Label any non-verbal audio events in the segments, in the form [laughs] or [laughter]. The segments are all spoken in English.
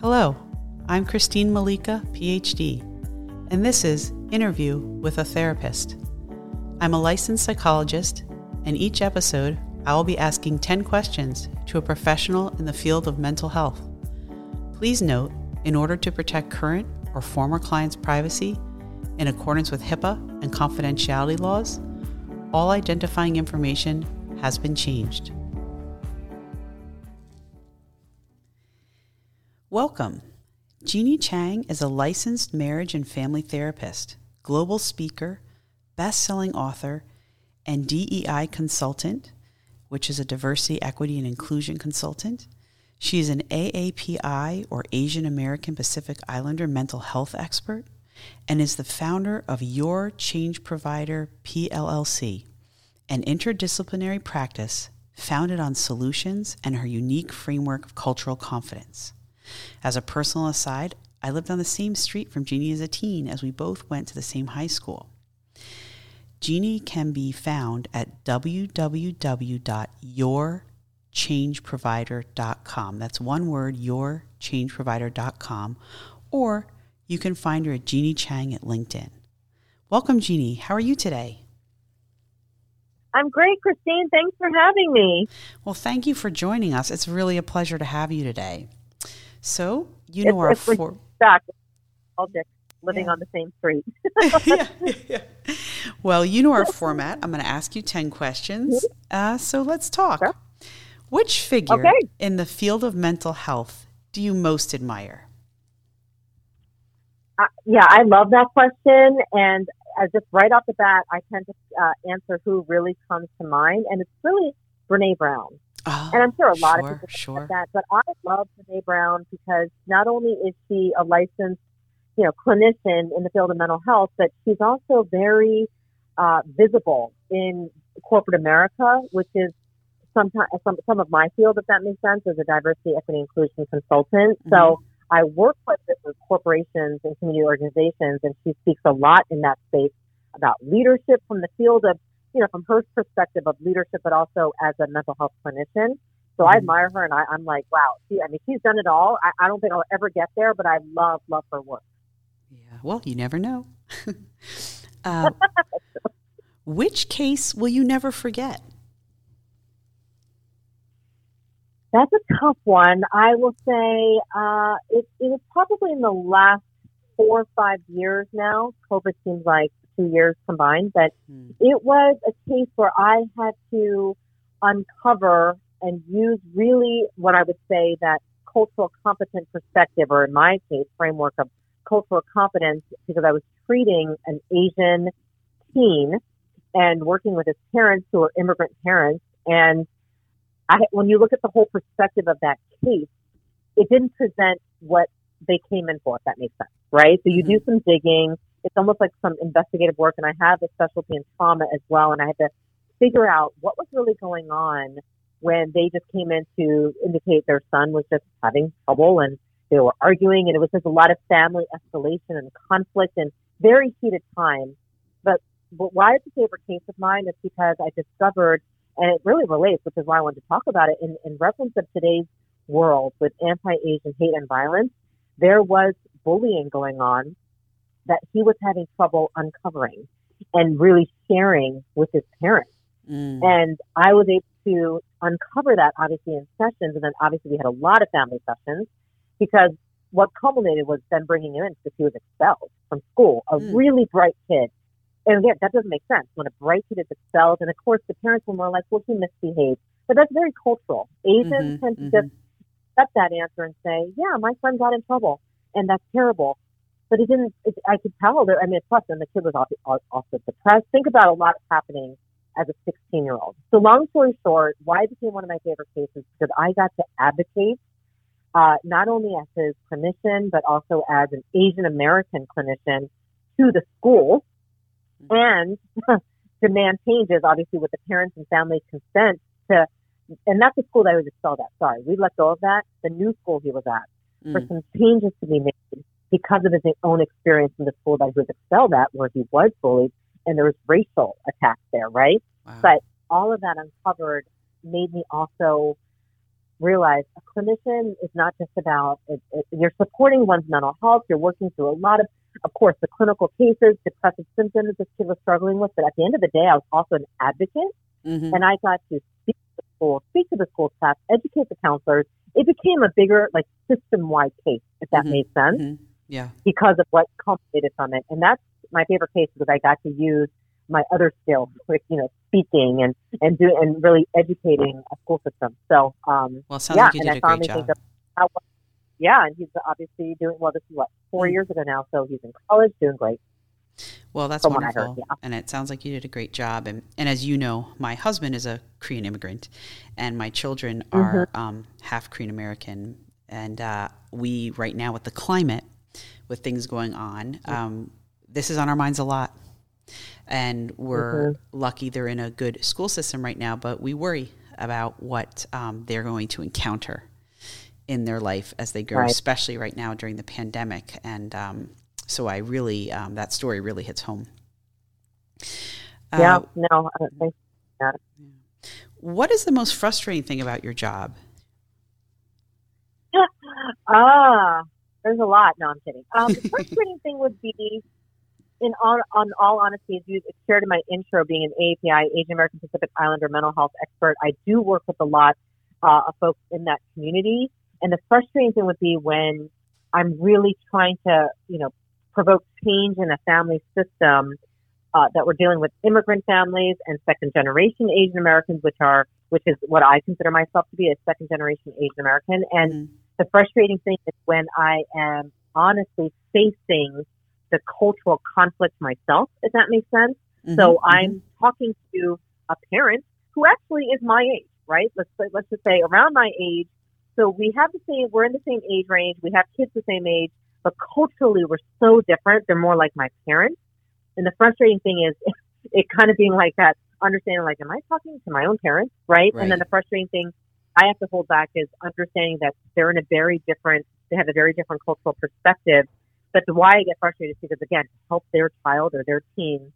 Hello, I'm Christine Malika, PhD, and this is Interview with a Therapist. I'm a licensed psychologist, and each episode I will be asking 10 questions to a professional in the field of mental health. Please note, in order to protect current or former clients' privacy, in accordance with HIPAA and confidentiality laws, all identifying information has been changed. Welcome. Jeannie Chang is a licensed marriage and family therapist, global speaker, best selling author, and DEI consultant, which is a diversity, equity, and inclusion consultant. She is an AAPI or Asian American Pacific Islander mental health expert and is the founder of Your Change Provider PLLC, an interdisciplinary practice founded on solutions and her unique framework of cultural confidence. As a personal aside, I lived on the same street from Jeannie as a teen as we both went to the same high school. Jeannie can be found at www.yourchangeprovider.com. That's one word, yourchangeprovider.com. Or you can find her at Jeannie Chang at LinkedIn. Welcome, Jeannie. How are you today? I'm great, Christine. Thanks for having me. Well, thank you for joining us. It's really a pleasure to have you today. So you know our it's four. Stuck, all living yeah. on the same street. yeah, [laughs] [laughs] yeah, Well, you know our format. I'm going to ask you ten questions. Uh, so let's talk. Sure. Which figure okay. in the field of mental health do you most admire? Uh, yeah, I love that question, and uh, just right off the bat, I tend to uh, answer who really comes to mind, and it's really Brene Brown. Oh, and I'm sure a lot sure, of people sure. that, but I love Brene Brown because not only is she a licensed, you know, clinician in the field of mental health, but she's also very uh, visible in corporate America, which is sometimes some some of my field, if that makes sense, as a diversity, equity, inclusion consultant. Mm-hmm. So I work with different corporations and community organizations, and she speaks a lot in that space about leadership from the field of you know, from her perspective of leadership, but also as a mental health clinician. So mm-hmm. I admire her, and I, I'm like, wow. She, I mean, she's done it all. I, I don't think I'll ever get there, but I love, love her work. Yeah. Well, you never know. [laughs] uh, which case will you never forget? That's a tough one. I will say uh, it, it was probably in the last four or five years now. COVID seems like two years combined, but mm. it was a case where I had to uncover and use really what I would say that cultural competent perspective, or in my case, framework of cultural competence, because I was treating an Asian teen and working with his parents who are immigrant parents. And I, when you look at the whole perspective of that case, it didn't present what they came in for, if that makes sense, right? So you mm-hmm. do some digging, it's almost like some investigative work and I have a specialty in trauma as well and I had to figure out what was really going on when they just came in to indicate their son was just having trouble and they were arguing and it was just a lot of family escalation and conflict and very heated time. But, but why it's a favorite case of mine is because I discovered, and it really relates, which is why I wanted to talk about it, in, in reference of today's world with anti-Asian hate and violence, there was bullying going on that he was having trouble uncovering and really sharing with his parents. Mm. And I was able to uncover that obviously in sessions. And then obviously we had a lot of family sessions because what culminated was then bringing him in because he was expelled from school, a mm. really bright kid. And again, that doesn't make sense when a bright kid is expelled. And of course, the parents were more like, well, he misbehaved. But that's very cultural. Asians mm-hmm, tend to mm-hmm. just accept that answer and say, yeah, my son got in trouble. And that's terrible but it didn't. It, I could tell that. I mean, plus, and the kid was also, also depressed. Think about a lot happening as a 16 year old. So, long story short, why it became one of my favorite cases because I got to advocate uh, not only as his clinician but also as an Asian American clinician to the school mm-hmm. and [laughs] demand changes, obviously with the parents and families' consent to. And that's the school that I was expelled at. Sorry, we let go of that. The new school he was at mm. for some changes to be made because of his own experience in the school that he was expelled at, where he was bullied, and there was racial attacks there, right? Wow. But all of that uncovered made me also realize a clinician is not just about it, it, you're supporting one's mental health. You're working through a lot of, of course, the clinical cases, depressive symptoms this kid was struggling with. But at the end of the day, I was also an advocate, mm-hmm. and I got to speak to the school, speak to the school staff, educate the counselors. It became a bigger, like, system-wide case, if that mm-hmm. made sense. Mm-hmm. Yeah. Because of what culminated from it, and that's my favorite case because I got to use my other skills, like you know, speaking and and do and really educating a school system. So, um, well, sounds yeah, like you and did I a finally great think of how, yeah, and he's obviously doing well. This is what four Mm. years ago now, so he's in college, doing great. Well, that's From wonderful, heard, yeah. and it sounds like you did a great job. And and as you know, my husband is a Korean immigrant, and my children are Mm-hmm. um, half Korean American. And uh, we right now with the climate, with things going on, um, this is on our minds a lot. And we're Mm-hmm. lucky they're in a good school system right now, but we worry about what um, they're going to encounter in their life as they grow, Right. especially right now during the pandemic. And um, so I really, um, that story really hits home. yeah, Uh, no, I don't think what is the most frustrating thing about your job? [laughs] ah, there's a lot. No, I'm kidding. Um, the frustrating [laughs] thing would be, in all, on all honesty, as you shared in my intro, being an API, Asian American Pacific Islander mental health expert, I do work with a lot uh, of folks in that community. And the frustrating thing would be when I'm really trying to, you know, provoke change in a family system uh, that we're dealing with immigrant families and second generation Asian Americans, which are, which is what I consider myself to be a second generation Asian American. And Mhm. The frustrating thing is when I am honestly facing the cultural conflict myself, if that makes sense. So Mhm, I'm talking to a parent who actually is my age, right? Let's let's just say around my age. So we have the same, we're in the same age range. We have kids the same age, but culturally we're so different. They're more like my parents. And the frustrating thing is [laughs] it kind of being like that, understanding like, am I talking to my own parents, right? Right. And then the frustrating thing I have to hold back is understanding that they're in a very different, they have a very different cultural perspective. But why I get frustrated is because again, to help their child or their teen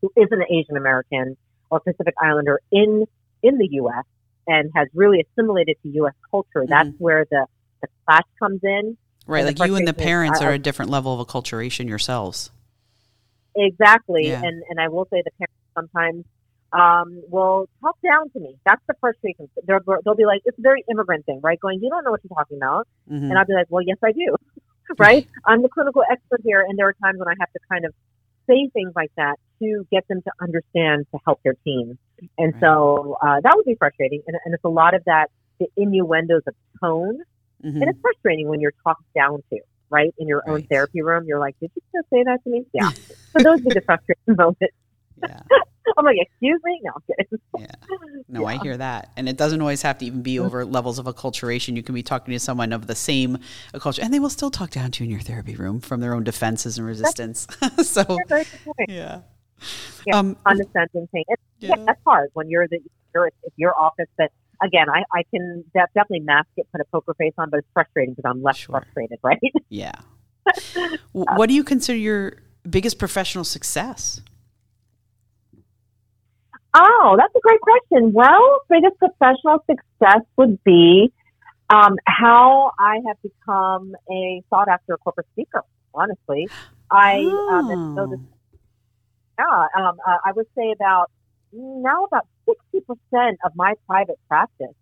who is an Asian American or Pacific Islander in in the U.S. and has really assimilated to U.S. culture, mm-hmm. that's where the the clash comes in. Right, like you and the parents are I- a different level of acculturation yourselves. Exactly, Yeah. and and I will say the parents sometimes um, will talk down to me. That's the frustration. They'll they'll be like, it's a very immigrant thing, right? Going, you don't know what you're talking about, Mhm. and I'll be like, well, yes, I do, [laughs] right? I'm the clinical expert here, and there are times when I have to kind of say things like that to get them to understand to help their team. And Right. so uh, that would be frustrating, and, and it's a lot of that the innuendos of tone, Mhm. and it's frustrating when you're talked down to. Right in your own Right. therapy room, you're like, "Did you just say that to me?" Yeah. [laughs] so those would be the frustrating [laughs] moments. yeah, [laughs] I'm like, excuse me? No, I'm kidding. yeah. [laughs] No, I hear that. And it doesn't always have to even be over levels of acculturation. You can be talking to someone of the same culture, and they will still talk down to you in your therapy room from their own defenses and resistance. [laughs] so, Very good point. yeah. Yeah, Um, condescending thing. It's, yeah. Yeah. that's hard when you're the you're if your office. But again, I, I can de- definitely mask it, put a poker face on, but it's frustrating because I'm less Sure. frustrated, right? Yeah. W- what do you consider your biggest professional success? Oh, that's a great question. Well, biggest professional success would be um, how I have become a sought after corporate speaker. Honestly, I um, so this, yeah, um, uh, I would say about now about sixty percent of my private practice,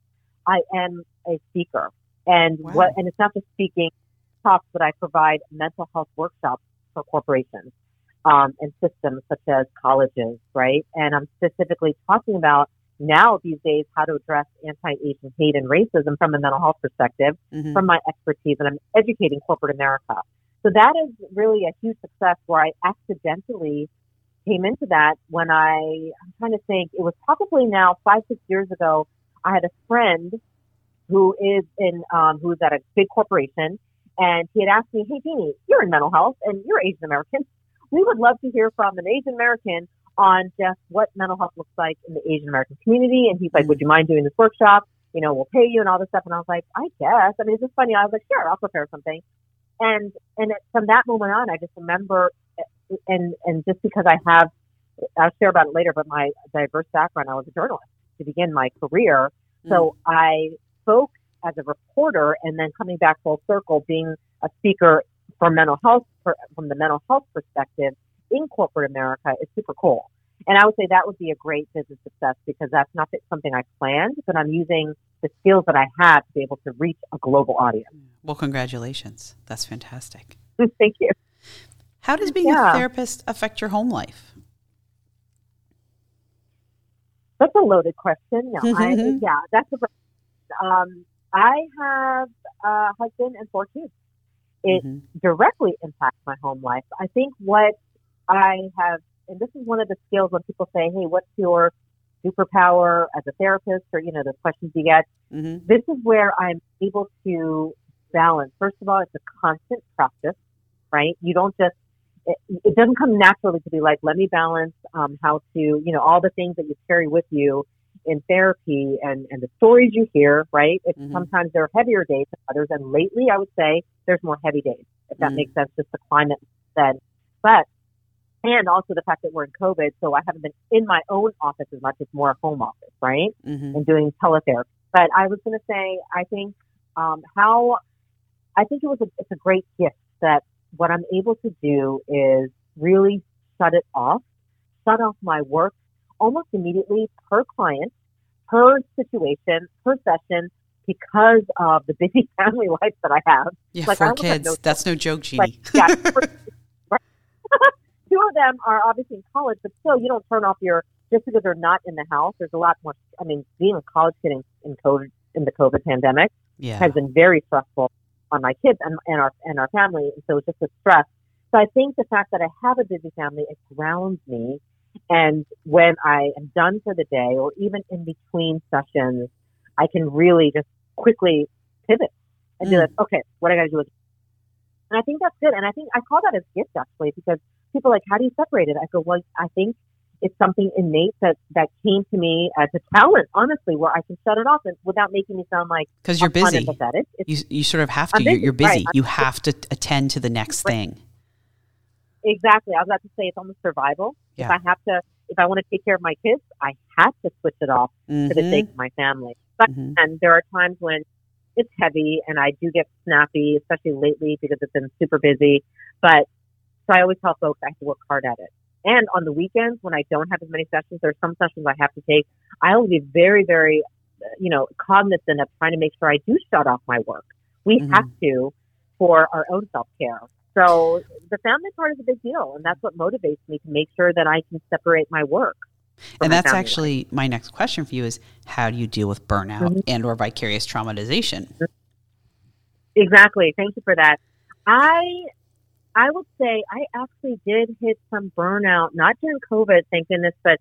I am a speaker, and Wow. what and it's not just speaking talks, but I provide mental health workshops for corporations um, and systems such as colleges, right? And I'm specifically talking about now these days how to address anti-Asian hate and racism from a mental health perspective, Mhm. from my expertise, and I'm educating corporate America. So that is really a huge success where I accidentally came into that when I, I'm trying to think, it was probably now five, six years ago. I had a friend who is in, um, who's at a big corporation, and he had asked me, "Hey, Jeannie, you're in mental health and you're Asian American. We would love to hear from an Asian American on just what mental health looks like in the Asian American community." And he's like. "Would you mind doing this workshop? You know, we'll pay you and all this stuff." And I was like, "I guess." I mean, it's just funny. I was like, "Sure, I'll prepare something." And and it- from that moment on, I just remember, and and just because I have, I'll share about it later. But my diverse background, I was a journalist to begin my career, mm. so I spoke as a reporter and then coming back full circle, being a speaker for mental health for, from the mental health perspective in corporate America is super cool. And I would say that would be a great business success because that's not something I planned, but I'm using the skills that I have to be able to reach a global audience. Well, congratulations. That's fantastic. [laughs] Thank you. How does being yeah. a therapist affect your home life? That's a loaded question. No, I, [laughs] yeah, that's a. Um, I have a husband and four kids. It mm-hmm. directly impacts my home life. I think what I have, and this is one of the skills when people say, "Hey, what's your superpower as a therapist?" or you know, the questions you get. Mm-hmm. This is where I'm able to balance. First of all, it's a constant practice, right? You don't just it, it doesn't come naturally to be like, let me balance um, how to, you know, all the things that you carry with you in therapy and, and the stories you hear, right? It's mm-hmm. sometimes there are heavier days than others. And lately, I would say there's more heavy days, if that mm-hmm. makes sense, just the climate then. But, and also the fact that we're in COVID, so I haven't been in my own office as much. It's more a home office, right? Mm-hmm. And doing teletherapy. But I was going to say, I think um, how, I think it was a, it's a great gift that what I'm able to do is really shut it off, shut off my work almost immediately per client, per situation, per session, because of the busy [laughs] family life that I have. Yeah, like, four kids. No That's no joke, Jeannie. Like, yeah, [laughs] [laughs] two of them are obviously in college, but still, you don't turn off your just because they're not in the house. There's a lot more. I mean, being a college kid in, in COVID in the COVID pandemic yeah. has been very stressful on my kids and, and our and our family. And so it's just a stress. So I think the fact that I have a busy family it grounds me. And when I am done for the day, or even in between sessions, I can really just quickly pivot and mm. be like, okay, what I got to do is. And I think that's good. And I think I call that a gift actually because people are like, how do you separate it? I go, well, I think it's something innate that that came to me as a talent, honestly, where I can shut it off and without making me sound like because you're busy. You you sort of have to. You're, you're, busy. Right. You have to attend to the next right. thing. Exactly. I was about to say it's almost survival. Yeah. If I have to, if I want to take care of my kids, I have to switch it off mm-hmm. for the sake of my family. But mm-hmm. and there are times when it's heavy and I do get snappy, especially lately because it's been super busy. But so I always tell folks I have to work hard at it. And on the weekends, when I don't have as many sessions, there's some sessions I have to take. I will be very, very, you know, cognizant of trying to make sure I do shut off my work. We mm-hmm. have to for our own self care. So the family part is a big deal, and that's what motivates me to make sure that I can separate my work. And that's actually life. my next question for you: is how do you deal with burnout mm-hmm. and or vicarious traumatization? Exactly. Thank you for that. I I would say I actually did hit some burnout, not during COVID, thank goodness, but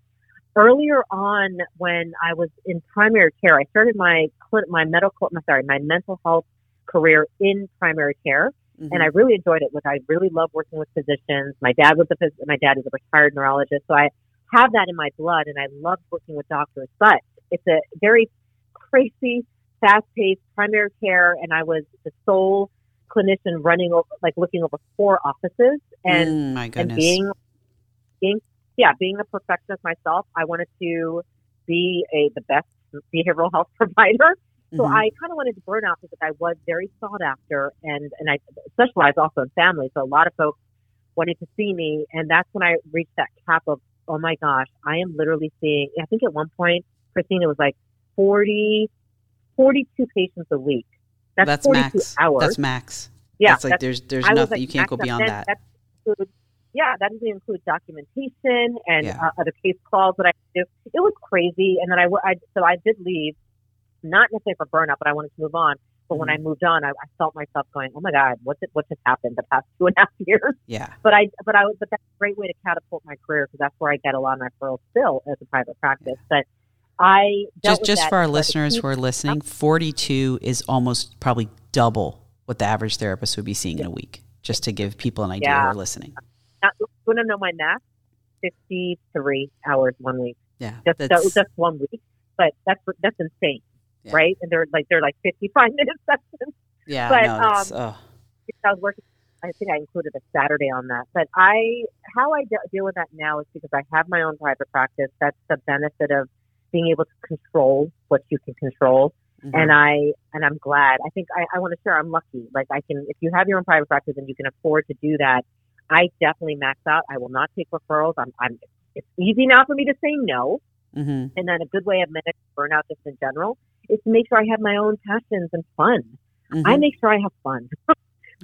earlier on when I was in primary care. I started my my medical, sorry, my mental health career in primary care, mm-hmm. and I really enjoyed it. With I really love working with physicians. My dad was a my dad is a retired neurologist, so I have that in my blood, and I love working with doctors. But it's a very crazy, fast paced primary care, and I was the sole clinician running over, like looking over four offices and, mm, and being, being, yeah, being a perfectionist myself, I wanted to be a, the best behavioral health [laughs] provider. So mm-hmm. I kind of wanted to burn out because I was very sought after and, and I specialized also in family. So a lot of folks wanted to see me. And that's when I reached that cap of, oh my gosh, I am literally seeing, I think at one point, Christina was like 40, 42 patients a week. That's, that's 42 max. hours. That's max. Yeah. That's like that's, there's there's nothing like, you can't go beyond that. that includes, yeah, that doesn't include documentation and yeah. uh, other case calls that I do. It was crazy, and then I, I so I did leave, not necessarily for burnout, but I wanted to move on. But when I mm-hmm. moved on, I, I, felt myself going, "Oh my God, what's it, what just happened the past [laughs] two and a half years?" Yeah. But I, but I, but that's a great way to catapult my career because that's where I get a lot of my referrals still as a private practice. Yeah. But I just just for our listeners who are [laughs] listening, forty two is almost probably double what the average therapist would be seeing yeah. in a week, just to give people an idea yeah. who are listening. Now, you want to know my math? Fifty three hours one week. Yeah, just that's, just one week, but that's that's insane, yeah. right? And they're like they're like fifty [laughs] five minute sessions. Yeah, but no, um, I was working. I think I included a Saturday on that. But I, how I de- deal with that now is because I have my own private practice. That's the benefit of being able to control what you can control. Mm-hmm. And I and I'm glad. I think I, I want to share. I'm lucky. Like I can, if you have your own private practice and you can afford to do that, I definitely max out. I will not take referrals. I'm, I'm it's easy now for me to say no. Mm-hmm. And then a good way of managing burnout just in general is to make sure I have my own passions and fun. Mm-hmm. I make sure I have fun. [laughs]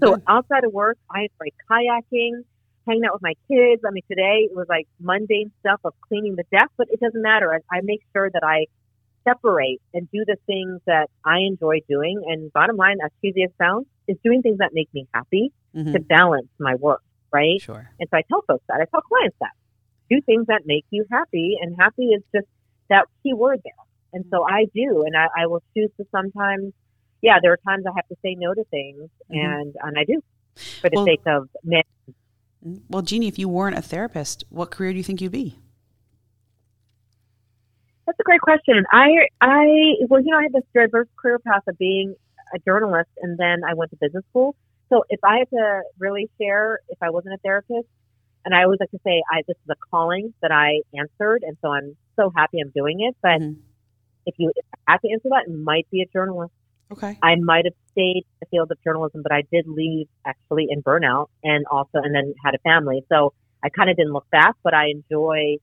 so outside of work, I enjoy kayaking, hanging out with my kids. I mean, today it was like mundane stuff of cleaning the deck, but it doesn't matter. I, I make sure that I separate and do the things that I enjoy doing. And bottom line, as cheesy as sounds, is doing things that make me happy mm-hmm. to balance my work, right? Sure. And so I tell folks that. I tell clients that. Do things that make you happy, and happy is just that key word there. And so I do, and I, I will choose to sometimes, yeah, there are times I have to say no to things, mm-hmm. and and I do for the well, sake of men. Well, Jeannie, if you weren't a therapist, what career do you think you'd be? That's a great question. I, I, well, you know, I had this diverse career path of being a journalist, and then I went to business school. So if I had to really share, if I wasn't a therapist, and I always like to say, I this is a calling that I answered, and so I'm so happy I'm doing it. But mm-hmm. If you if I had to answer that, it might be a journalist. Okay. I might have stayed in the field of journalism, but I did leave actually in burnout, and also and then had a family. So I kind of didn't look back, but I enjoy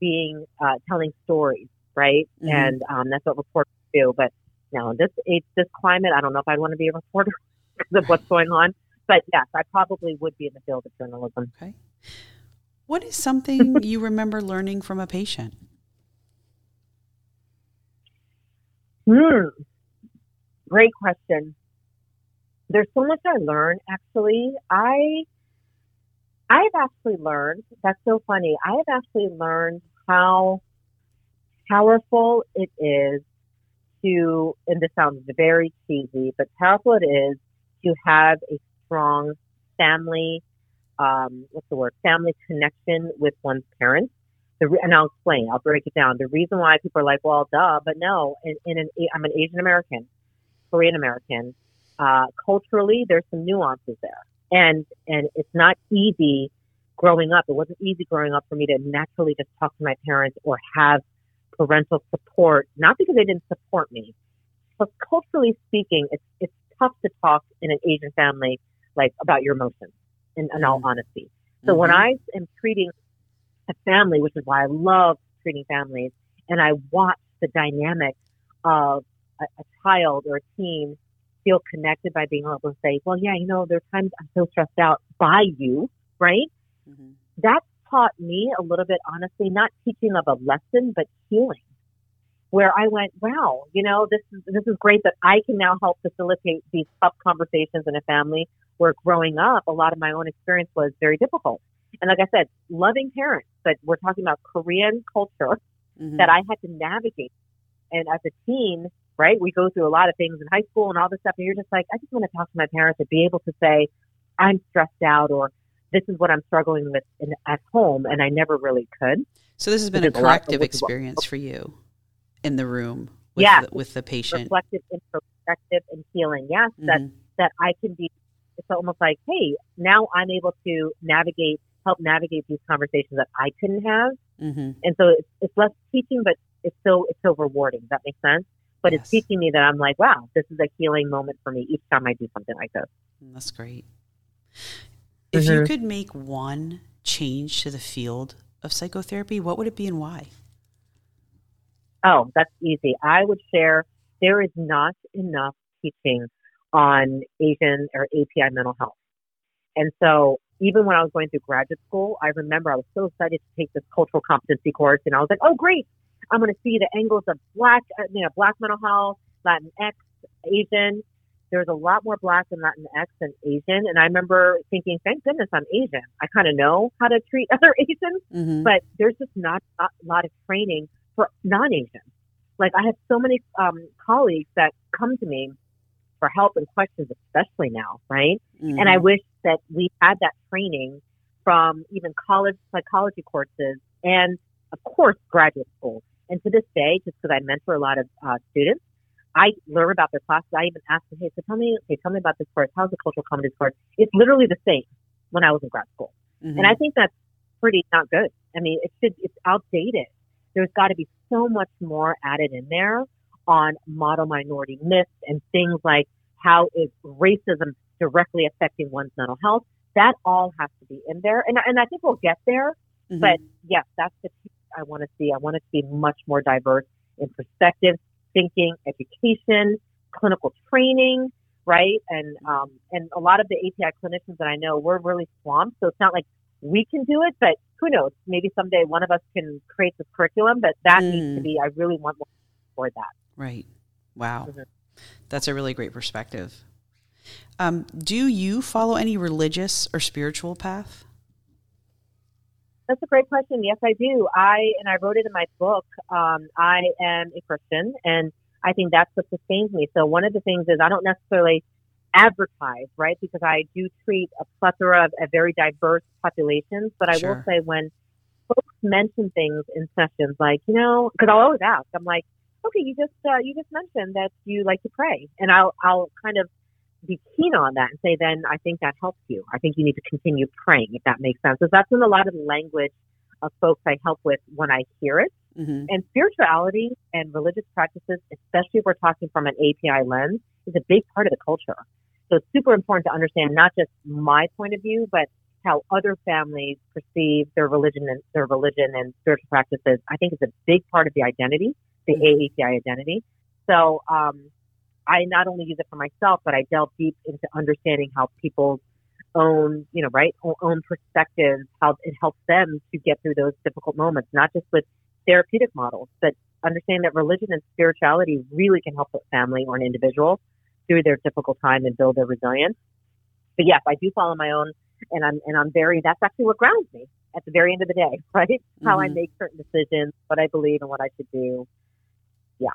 being uh, telling stories, right? Mm-hmm. And um, that's what reporters do. But now this it's this climate, I don't know if I'd want to be a reporter because of what's going on. But yes, I probably would be in the field of journalism. Okay. What is something you remember learning from a patient? Hmm. Great question. There's so much I learned actually. I I've actually learned, that's so funny. I have actually learned how powerful it is to, and this sounds very cheesy, but powerful it is to have a strong family, um, what's the word, family connection with one's parents. The re- and I'll explain, I'll break it down. The reason why people are like, well, duh, but no, in, in an, I'm an Asian American, Korean American. Uh, culturally, there's some nuances there. And, and it's not easy growing up. It wasn't easy growing up for me to naturally just talk to my parents or have parental support, not because they didn't support me, but culturally speaking, it's, it's tough to talk in an Asian family, like about your emotions in, in all mm-hmm. honesty. So mm-hmm. when I am treating a family, which is why I love treating families, and I watch the dynamic of a, a child or a teen feel connected by being able to say, well, yeah, you know, there are times I'm so stressed out by you, right? Mm-hmm. That taught me a little bit, honestly, not teaching of a lesson, but healing. Where I went, wow, you know, this is this is great that I can now help facilitate these tough conversations in a family where growing up, a lot of my own experience was very difficult. And like I said, loving parents, but we're talking about Korean culture mm-hmm. that I had to navigate. And as a teen, right, we go through a lot of things in high school and all this stuff. And you're just like, I just want to talk to my parents and be able to say, I'm stressed out or this is what I'm struggling with in, at home. And I never really could. So this has been a corrective experience for you in the room with, yeah, the, with the patient. Reflective, introspective, and healing. Yes, mm-hmm. that, that I can be it's almost like, hey, now I'm able to navigate, help navigate these conversations that I couldn't have. Mm-hmm. And so it's, it's less teaching, but it's so it's so rewarding. Does that make sense? But yes. it's teaching me that I'm like, wow, this is a healing moment for me each time I do something like this. Mm, that's great. If mm-hmm. you could make one change to the field of psychotherapy, what would it be and why? Oh, that's easy. I would share there is not enough teaching on Asian or API mental health. And so even when I was going through graduate school, I remember I was so excited to take this cultural competency course and I was like, oh great, I'm going to see the angles of black, uh, you know, black mental health, Latinx, Asian. There's a lot more black and Latinx than Asian. And I remember thinking, thank goodness I'm Asian. I kind of know how to treat [laughs] other Asians, mm-hmm. but there's just not a lot of training for non-Asians. Like I have so many um, colleagues that come to me for help and questions, especially now, right? Mm-hmm. And I wish that we had that training from even college psychology courses and, of course, graduate school. And to this day, just because I mentor a lot of uh, students, I learn about their classes. I even ask them, hey, so tell me, hey, tell me about this course. How's the cultural comedy course? It's literally the same when I was in grad school. Mm-hmm. And I think that's pretty not good. I mean, it should, it's outdated. There's got to be so much more added in there on model minority myths and things like how is racism directly affecting one's mental health. That all has to be in there. And, and I think we'll get there. Mm-hmm. But yes, that's the piece I want to see. I want it to be much more diverse in perspective, thinking, education, clinical training, right? And um, and a lot of the API clinicians that I know, we're really swamped. So it's not like we can do it, but who knows? Maybe someday one of us can create this curriculum. But that mm. needs to mm. be. I really want more for that. Right. Wow. Mm-hmm. That's a really great perspective. Um, do you follow any religious or spiritual path? That's a great question. Yes, I do. I and I wrote it in my book. Um, I am a Christian, and I think that's what sustains me. So one of the things is I don't necessarily advertise, right? Because I do treat a plethora of a very diverse populations. But I sure. will say when folks mention things in sessions, like you know, because I'll always ask, I'm like, okay, you just uh, you just mentioned that you like to pray, and I'll I'll kind of be keen on that and say, then I think that helps you. I think you need to continue praying, if that makes sense. Because that's in a lot of the language of folks I help with when I hear it. Mm-hmm. And spirituality and religious practices, especially if we're talking from an API lens, is a big part of the culture. So it's super important to understand not just my point of view, but how other families perceive their religion and their religion and spiritual practices. I think is a big part of the identity, the. AAPI identity. So um, I not only use it for myself, but I delve deep into understanding how people's own, you know, right, own perspectives, how it helps them to get through those difficult moments, not just with therapeutic models, but understand that religion and spirituality really can help a family or an individual through their difficult time and build their resilience. But yes, I do follow my own, and I'm and I'm very. That's actually what grounds me at the very end of the day, [laughs] right? Mm-hmm. How I mm-hmm. make certain decisions, what I believe, and what I should do. Yeah,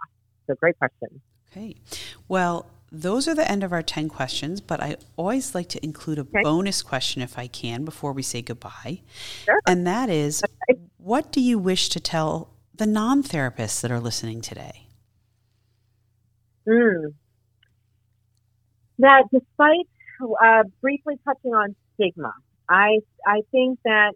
so great question. Okay. Well, those are the end of our 10 questions, but I always like to include a okay. bonus question if I can before we say goodbye. Sure. And that is okay. what do you wish to tell the non therapists that are listening today? Mm. That despite uh, briefly touching on stigma, I, I think that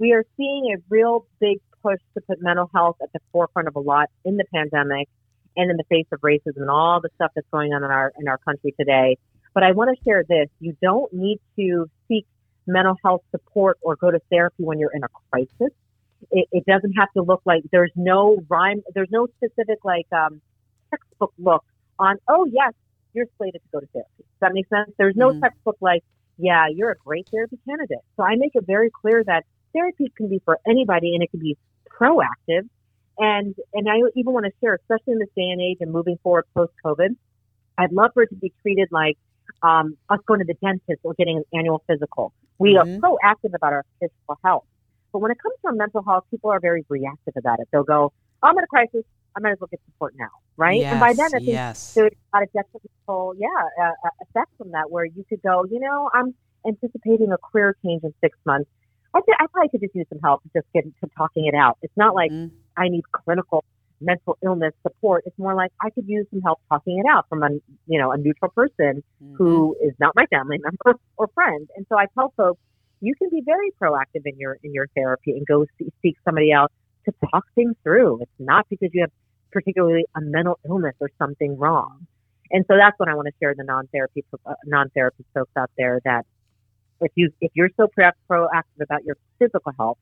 we are seeing a real big push to put mental health at the forefront of a lot in the pandemic and in the face of racism and all the stuff that's going on in our in our country today. But I want to share this: you don't need to seek mental health support or go to therapy when you're in a crisis. It, it doesn't have to look like there's no rhyme, there's no specific like um, textbook look on. Oh yes, you're slated to go to therapy. Does that make sense? There's no mm-hmm. textbook like, yeah, you're a great therapy candidate. So I make it very clear that therapy can be for anybody and it can be proactive and and I even want to share, especially in this day and age and moving forward post COVID, I'd love for it to be treated like um, us going to the dentist or getting an annual physical. We mm-hmm. are proactive about our physical health. But when it comes to our mental health, people are very reactive about it. They'll go, oh, I'm in a crisis. I might as well get support now, right? Yes, and by then, I think yes. there's a lot of detrimental, yeah, uh, uh, effects from that where you could go, you know, I'm anticipating a career change in six months. I, th- I probably could just use some help just get to talking it out. It's not like mm-hmm. I need clinical mental illness support. It's more like I could use some help talking it out from a you know a neutral person mm-hmm. who is not my family [laughs] member or friend. And so I tell folks you can be very proactive in your in your therapy and go see, seek somebody else to talk things through. It's not because you have particularly a mental illness or something wrong. And so that's what I want to share the non-therapy uh, non-therapy folks out there that if you if you're so proactive about your physical health,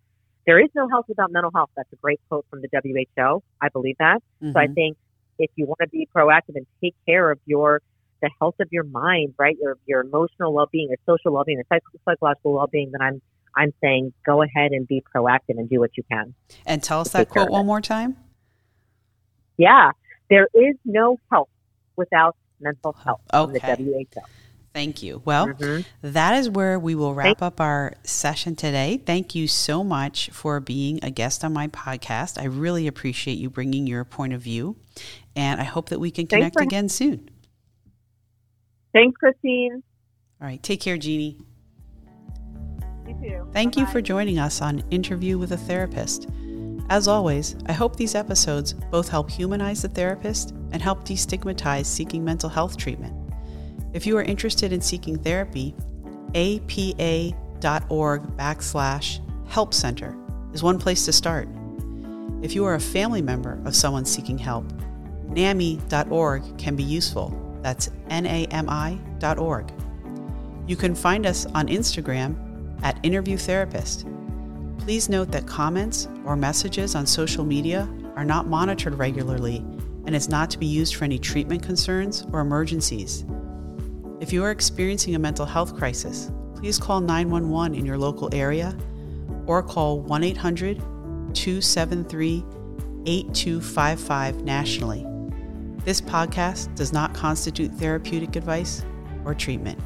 there is no health without mental health. That's a great quote from the WHO. I believe that. Mm-hmm. So I mm-hmm. think if you want to be proactive and take care of your the health of your mind, right, your your emotional well being, your social well being, your psychological well being, then I'm I'm saying go ahead and be proactive and do what you can. And tell us that quote one more time. Yeah, there is no health without mental health okay. from the WHO. Thank you. Well, mm-hmm. that is where we will wrap up our session today. Thank you so much for being a guest on my podcast. I really appreciate you bringing your point of view, and I hope that we can connect for- again soon. Thanks, Christine. All right. Take care, Jeannie. You too. Thank Bye-bye. you for joining us on Interview with a Therapist. As always, I hope these episodes both help humanize the therapist and help destigmatize seeking mental health treatment. If you are interested in seeking therapy, apa.org backslash help center is one place to start. If you are a family member of someone seeking help, NAMI.org can be useful. That's N-A-M-I.org. You can find us on Instagram at Interview Therapist. Please note that comments or messages on social media are not monitored regularly and is not to be used for any treatment concerns or emergencies. If you are experiencing a mental health crisis, please call 911 in your local area or call 1 800 273 8255 nationally. This podcast does not constitute therapeutic advice or treatment.